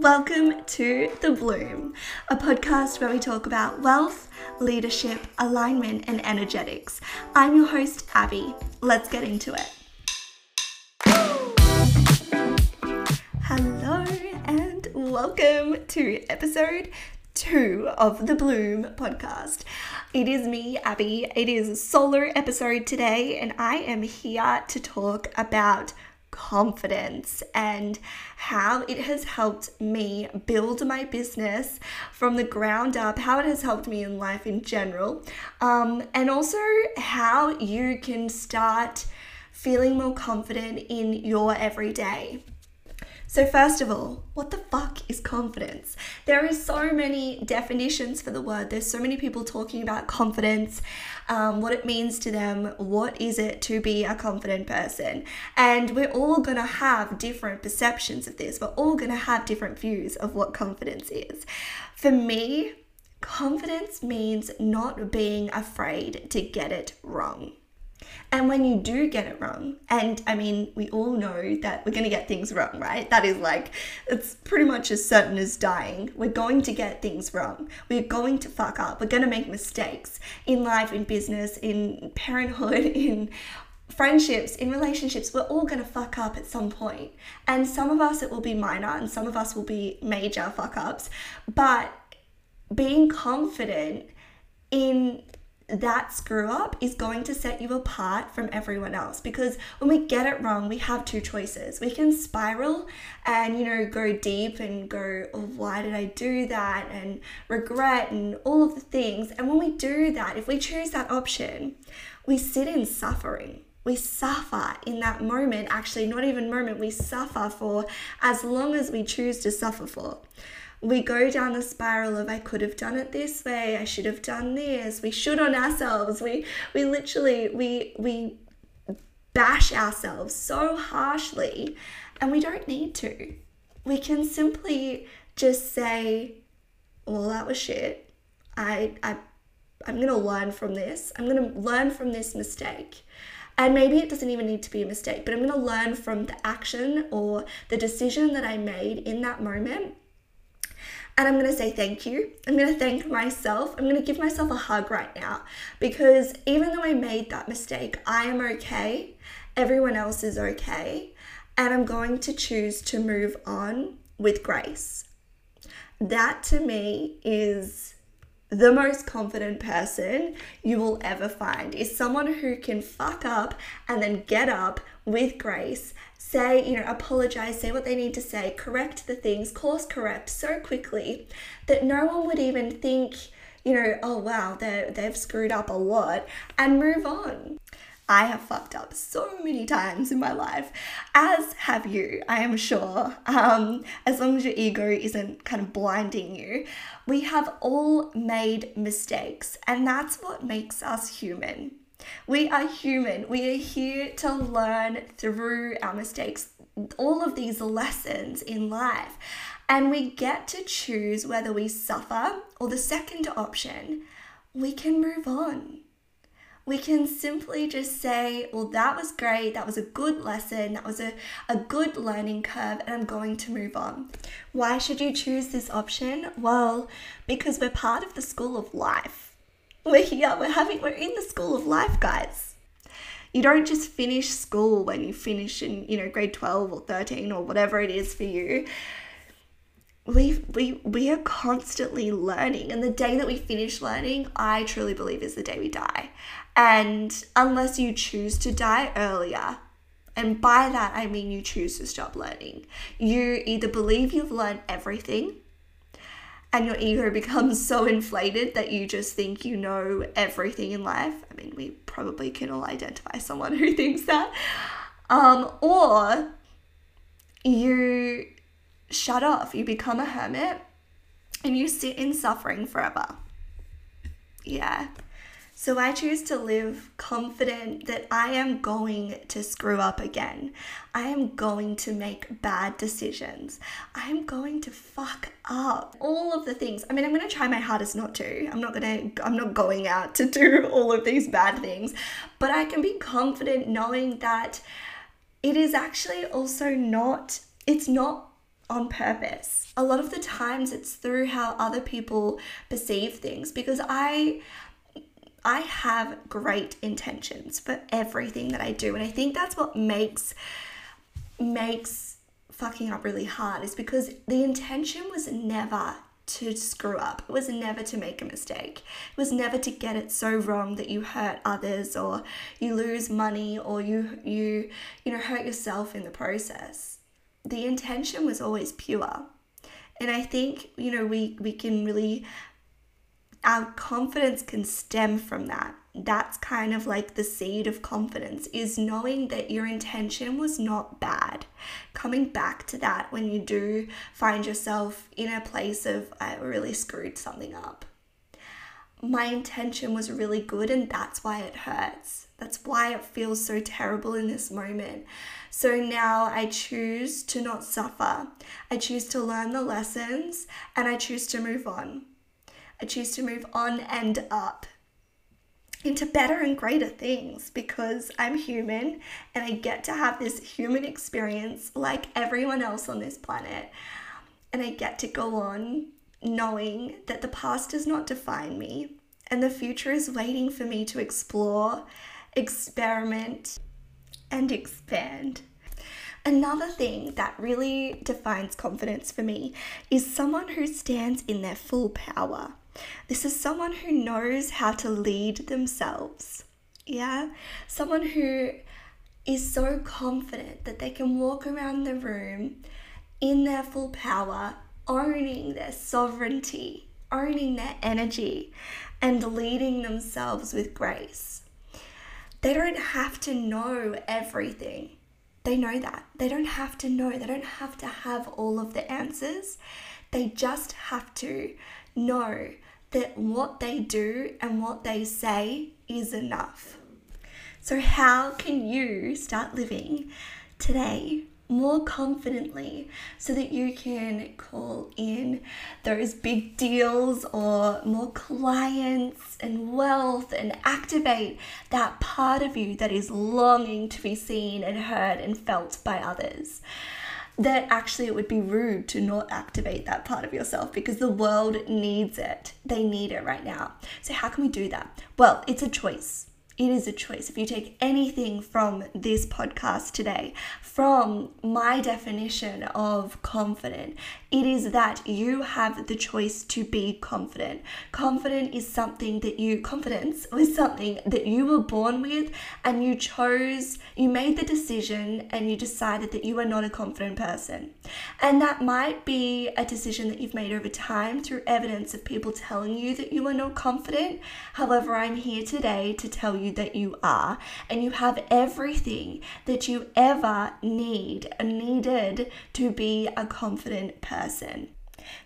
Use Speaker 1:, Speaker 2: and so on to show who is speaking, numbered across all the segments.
Speaker 1: Welcome to The Bloom, a podcast where we talk about wealth, leadership, alignment, and energetics. I'm your host, Abi. Let's get into it. Hello, and welcome to episode two of the Bloom podcast. It is me, Abi. It is a solo episode today, and I am here to talk about confidence and how it has helped me build my business from the ground up, how it has helped me in life in general, um, and also how you can start feeling more confident in your everyday. So, first of all, what the fuck is confidence? There is so many definitions for the word. There's so many people talking about confidence, um, what it means to them, what is it to be a confident person. And we're all gonna have different perceptions of this. We're all gonna have different views of what confidence is. For me, confidence means not being afraid to get it wrong. And when you do get it wrong, and I mean, we all know that we're going to get things wrong, right? That is like, it's pretty much as certain as dying. We're going to get things wrong. We're going to fuck up. We're going to make mistakes in life, in business, in parenthood, in friendships, in relationships, we're all going to fuck up at some point. And some of us, it will be minor, and some of us will be major fuck ups. But being confident in that screw up is going to set you apart from everyone else because when we get it wrong, we have two choices. We can spiral and, you know, go deep and go, oh, why did I do that? And regret and all of the things. And when we do that, if we choose that option, we sit in suffering. We suffer in that moment, actually, not even moment, we suffer for as long as we choose to suffer for we go down the spiral of I could have done it this way, I should have done this, we should on ourselves. We we literally we we bash ourselves so harshly and we don't need to. We can simply just say, well that was shit. I I I'm to learn from this. I'm to learn from this mistake. And maybe it doesn't even need to be a mistake, but I'm to learn from the action or the decision that I made in that moment and I'm going to say thank you. I'm going to thank myself. I'm going to give myself a hug right now because even though I made that mistake, I am okay. Everyone else is okay. And I'm going to choose to move on with grace. That to me is the most confident person you will ever find is someone who can fuck up and then get up with grace say, you know, apologize, say what they need to say, correct the things, course correct so quickly that no one would even think, you know, oh wow, they've screwed up a lot and move on. I have fucked up so many times in my life, as have you, I am sure. Um, as long as your ego isn't kind of blinding you, we have all made mistakes, and that's what makes us human. We are human. We are here to learn through our mistakes, all of these lessons in life. And we get to choose whether we suffer or the second option, we can move on. We can simply just say, well, that was great. That was a good lesson. That was a, a good learning curve, and I'm going to move on. Why should you choose this option? Well, because we're part of the school of life we're here, we're having, we're in the school of life, guys. You don't just finish school when you finish in, you know, grade 12 or 13 or whatever it is for you. We, we, we are constantly learning, and the day that we finish learning, I truly believe is the day we die. And unless you choose to die earlier, and by that I mean you choose to stop learning, you either believe you've learned everything and your ego becomes so inflated that you just think you know everything in life. I mean, we probably can all identify someone who thinks that. Um, or you shut off, you become a hermit, and you sit in suffering forever. Yeah. So I choose to live confident that I am going to screw up again. I am going to make bad decisions. I am going to fuck up. All of the things. I mean, I'm going to try my hardest not to. I'm not going to I'm not going out to do all of these bad things, but I can be confident knowing that it is actually also not it's not on purpose. A lot of the times it's through how other people perceive things because I I have great intentions for everything that I do and I think that's what makes makes fucking up really hard is because the intention was never to screw up. It was never to make a mistake. It was never to get it so wrong that you hurt others or you lose money or you you you know hurt yourself in the process. The intention was always pure. And I think, you know, we we can really our confidence can stem from that. That's kind of like the seed of confidence is knowing that your intention was not bad. Coming back to that when you do find yourself in a place of, I really screwed something up. My intention was really good, and that's why it hurts. That's why it feels so terrible in this moment. So now I choose to not suffer. I choose to learn the lessons and I choose to move on. I choose to move on and up into better and greater things because I'm human and I get to have this human experience like everyone else on this planet. And I get to go on knowing that the past does not define me and the future is waiting for me to explore, experiment, and expand. Another thing that really defines confidence for me is someone who stands in their full power. This is someone who knows how to lead themselves. Yeah? Someone who is so confident that they can walk around the room in their full power, owning their sovereignty, owning their energy, and leading themselves with grace. They don't have to know everything. They know that. They don't have to know. They don't have to have all of the answers. They just have to know that what they do and what they say is enough. So, how can you start living today more confidently so that you can call in those big deals or more clients and wealth and activate that part of you that is longing to be seen and heard and felt by others? that actually it would be rude to not activate that part of yourself because the world needs it. They need it right now. So, how can we do that? Well, it's a choice it is a choice. If you take anything from this podcast today, from my definition of confident, it is that you have the choice to be confident. Confident is something that you, confidence is something that you were born with and you chose, you made the decision and you decided that you are not a confident person. And that might be a decision that you've made over time through evidence of people telling you that you are not confident. However, I'm here today to tell you that you are, and you have everything that you ever need needed to be a confident person.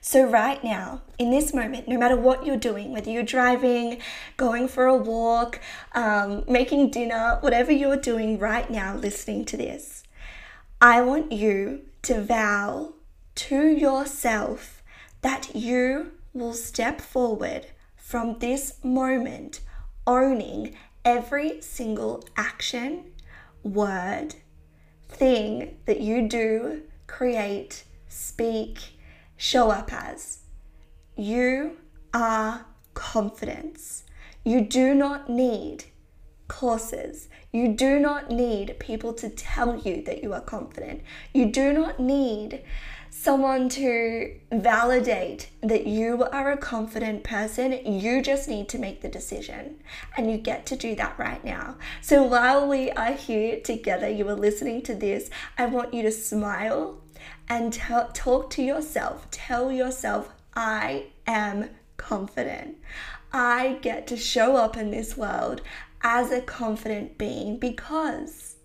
Speaker 1: So, right now, in this moment, no matter what you're doing, whether you're driving, going for a walk, um, making dinner, whatever you're doing right now, listening to this, I want you to vow to yourself that you will step forward from this moment owning every single action, word, thing that you do, create, speak, show up as. You are confidence. You do not need courses. You do not need people to tell you that you are confident. You do not need someone to validate that you are a confident person, you just need to make the decision. And you get to do that right now. So while we are here together, you are listening to this, I want you to smile and talk to yourself. Tell yourself, I am confident. I get to show up in this world as a confident being because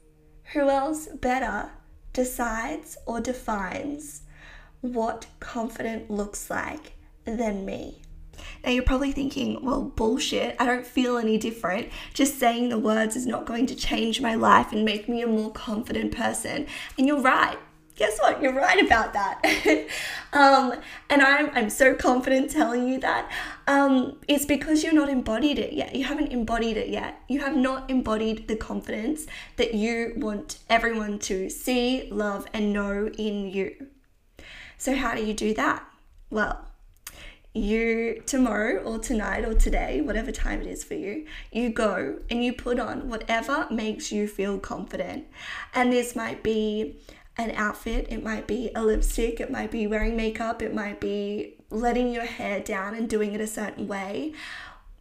Speaker 1: who else better decides or defines what confident looks like than me. Now you're probably thinking, well, bullshit, I don't feel any different. Just saying the words is not going to change my life and make me a more confident person. And you're right. Guess what? You're right about that. um, and I'm, I'm so confident telling you that. Um, it's because you're not embodied it yet. You haven't embodied it yet. You have not embodied the confidence that you want everyone to see, love, and know in you. So, how do you do that? Well, you tomorrow or tonight or today, whatever time it is for you, you go and you put on whatever makes you feel confident. And this might be an outfit, it might be a lipstick, it might be wearing makeup, it might be letting your hair down and doing it a certain way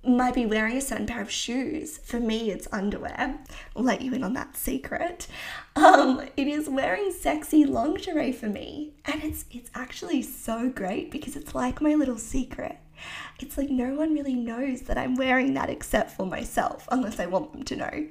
Speaker 1: might be wearing a certain pair of shoes. For me, it's underwear. I'll let you in on that secret. Um, it is wearing sexy lingerie for me, and it's it's actually so great because it's like my little secret. It's like no one really knows that I'm wearing that except for myself, unless I want them to know.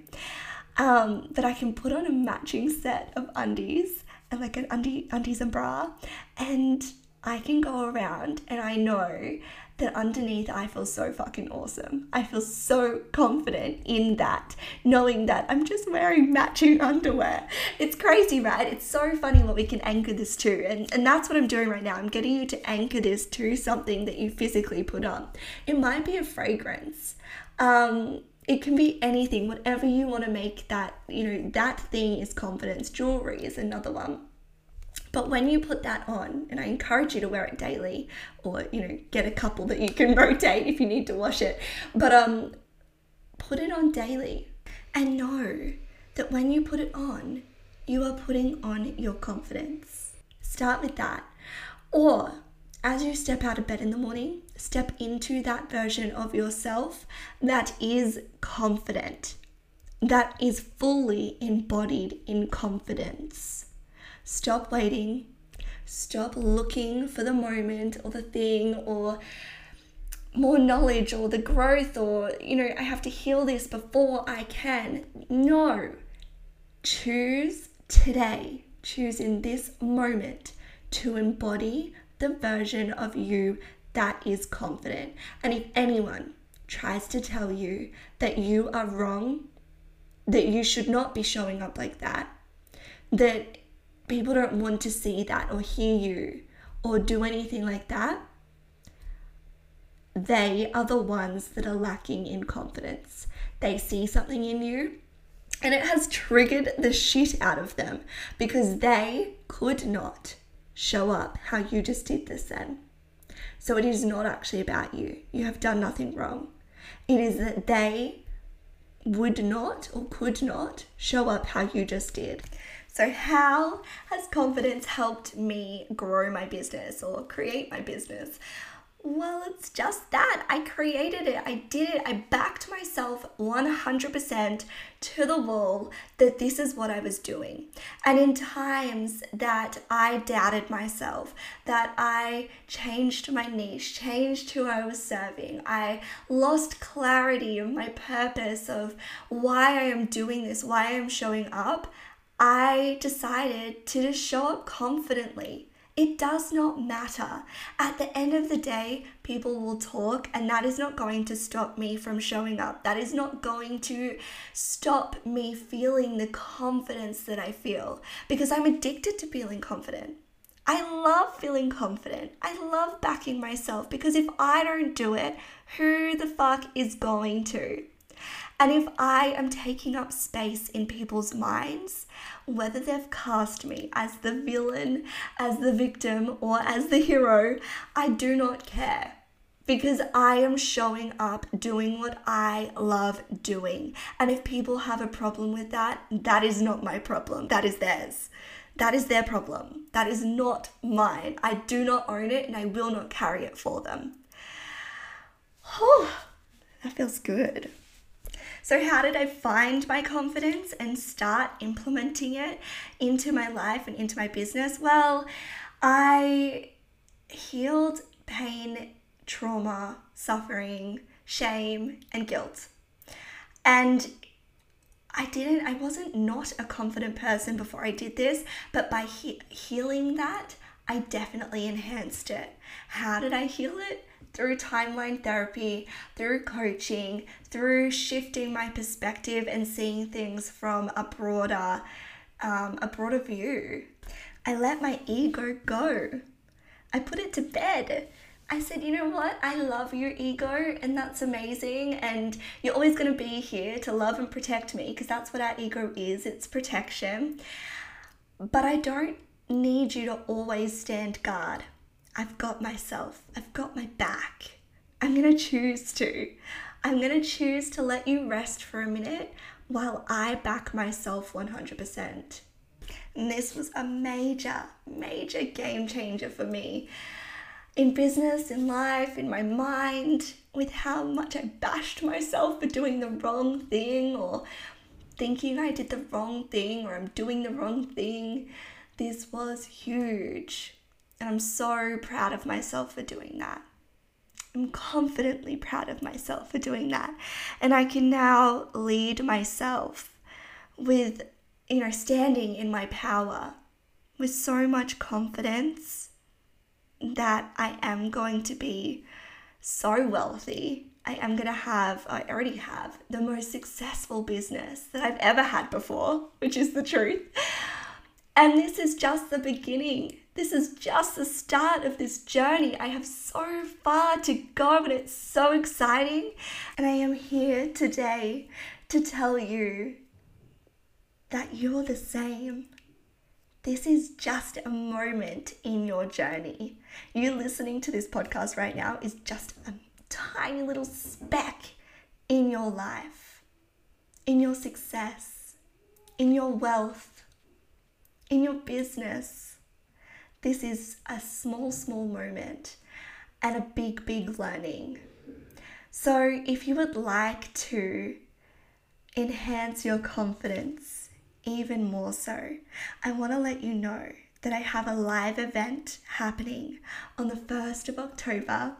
Speaker 1: Um, but I can put on a matching set of undies like an undie, undies and bra, and I can go around and I know that underneath I feel so fucking awesome. I feel so confident in that, knowing that I'm just wearing matching underwear. It's crazy, right? It's so funny what we can anchor this to. And, and that's what I'm doing right now. I'm getting you to anchor this to something that you physically put on. It might be a fragrance. Um, it can be anything, whatever you want to make that, you know, that thing is confidence. Jewelry is another one. But when you put that on, and I encourage you to wear it daily, or you know, get a couple that you can rotate if you need to wash it. But um, put it on daily, and know that when you put it on, you are putting on your confidence. Start with that, or as you step out of bed in the morning, step into that version of yourself that is confident, that is fully embodied in confidence. Stop waiting. Stop looking for the moment or the thing or more knowledge or the growth or, you know, I have to heal this before I can. No. Choose today. Choose in this moment to embody the version of you that is confident. And if anyone tries to tell you that you are wrong, that you should not be showing up like that, that people don't want to see that or hear you or do anything like that, they are the ones that are lacking in confidence. They see something in you and it has triggered the shit out of them because they could not show up how you just did this then. So it is not actually about you. You have done nothing wrong. It is that they would not or could not show up how you just did. So, how has confidence helped me grow my business or create my business? Well, it's just that. I created it. I did it. I backed myself 100% to the wall that this is what I was doing. And in times that I doubted myself, that I changed my niche, changed who I was serving, I lost clarity of my purpose of why I am doing this, why I am showing up, I decided to just show up confidently. It does not matter. At the end of the day, people will talk, and that is not going to stop me from showing up. That is not going to stop me feeling the confidence that I feel because I'm addicted to feeling confident. I love feeling confident. I love backing myself because if I don't do it, who the fuck is going to? And if I am taking up space in people's minds, whether they've cast me as the villain, as the victim, or as the hero, I do not care because I am showing up doing what I love doing. And if people have a problem with that, that is not my problem, that is theirs. That is their problem. That is not mine. I do not own it and I will not carry it for them. Oh, that feels good. So, how did I find my confidence and start implementing it into my life and into my business? Well, I healed pain, trauma, suffering, shame, and guilt. And I didn't, I wasn't not a confident person before I did this, but by he- healing that, I definitely enhanced it. How did I heal it? Through timeline therapy, through coaching, through shifting my perspective and seeing things from a broader, um, a broader view. I let my ego go. I put it to bed. I said, you know what? I love your ego, and that's amazing. And you're always going to be here to love and protect me because that's what our ego is it's protection. But I don't need you to always stand guard. I've got myself, I've got my back. I'm to choose to. I'm to choose to let you rest for a minute while I back myself 100%. And this was a major, major game changer for me in business, in life, in my mind, with how much I bashed myself for doing the wrong thing or thinking I did the wrong thing or I'm doing the wrong thing. This was huge. And I'm so proud of myself for doing that. I'm confidently proud of myself for doing that. And I can now lead myself with, you know, standing in my power with so much confidence that I am going to be so wealthy. I am going to have, I already have, the most successful business that I've ever had before, which is the truth. And this is just the beginning. This is just the start of this journey. I have so far to go, and it's so exciting. And I am here today to tell you that you're the same. This is just a moment in your journey. You listening to this podcast right now is just a tiny little speck in your life, in your success, in your wealth, in your business this is a small, small moment and a big, big learning. So, if you would like to enhance your confidence even more so, I want to let you know that I have a live event happening on the 1st of October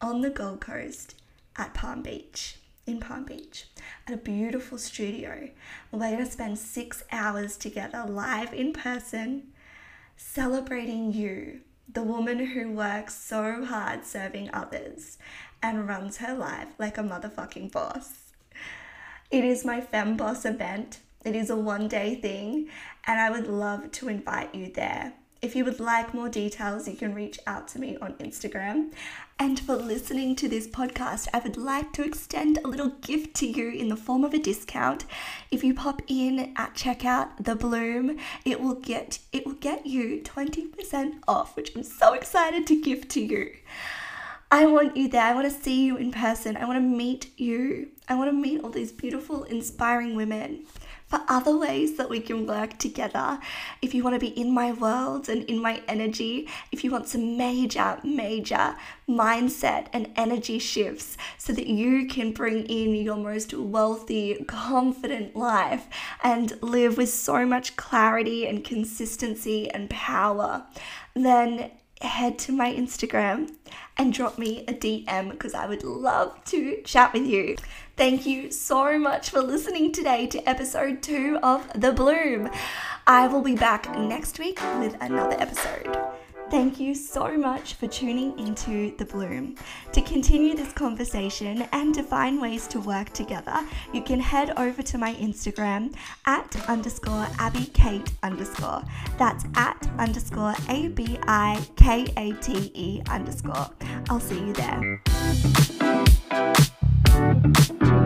Speaker 1: on the Gold Coast at Palm Beach. In Palm Beach, at a beautiful studio. We're going to spend six hours together live in person celebrating you, the woman who works so hard serving others and runs her life like a motherfucking boss. It is my Fem Boss event. It is a one day thing, and I would love to invite you there. If you would like more details, you can reach out to me on Instagram. And for listening to this podcast, I would like to extend a little gift to you in the form of a discount. If you pop in at checkout the Bloom, it will get it will get you 20% off, which I'm so excited to give to you. I want you there. I want to see you in person. I want to meet you. I want to meet all these beautiful, inspiring women for other ways that we can work together. If you want to be in my world and in my energy, if you want some major, major mindset and energy shifts so that you can bring in your most wealthy, confident life and live with so much clarity and consistency and power, then head to my Instagram and drop me a DM because I would love to chat with you. Thank you so much for listening today to episode two of The Bloom. I will be back next week with another episode. Thank you so much for tuning into The Bloom. To continue this conversation and to find ways to work together, you can head over to my Instagram at underscore Abi Kate underscore. That's at underscore A B I K A T E underscore. I'll see you there. Thank you.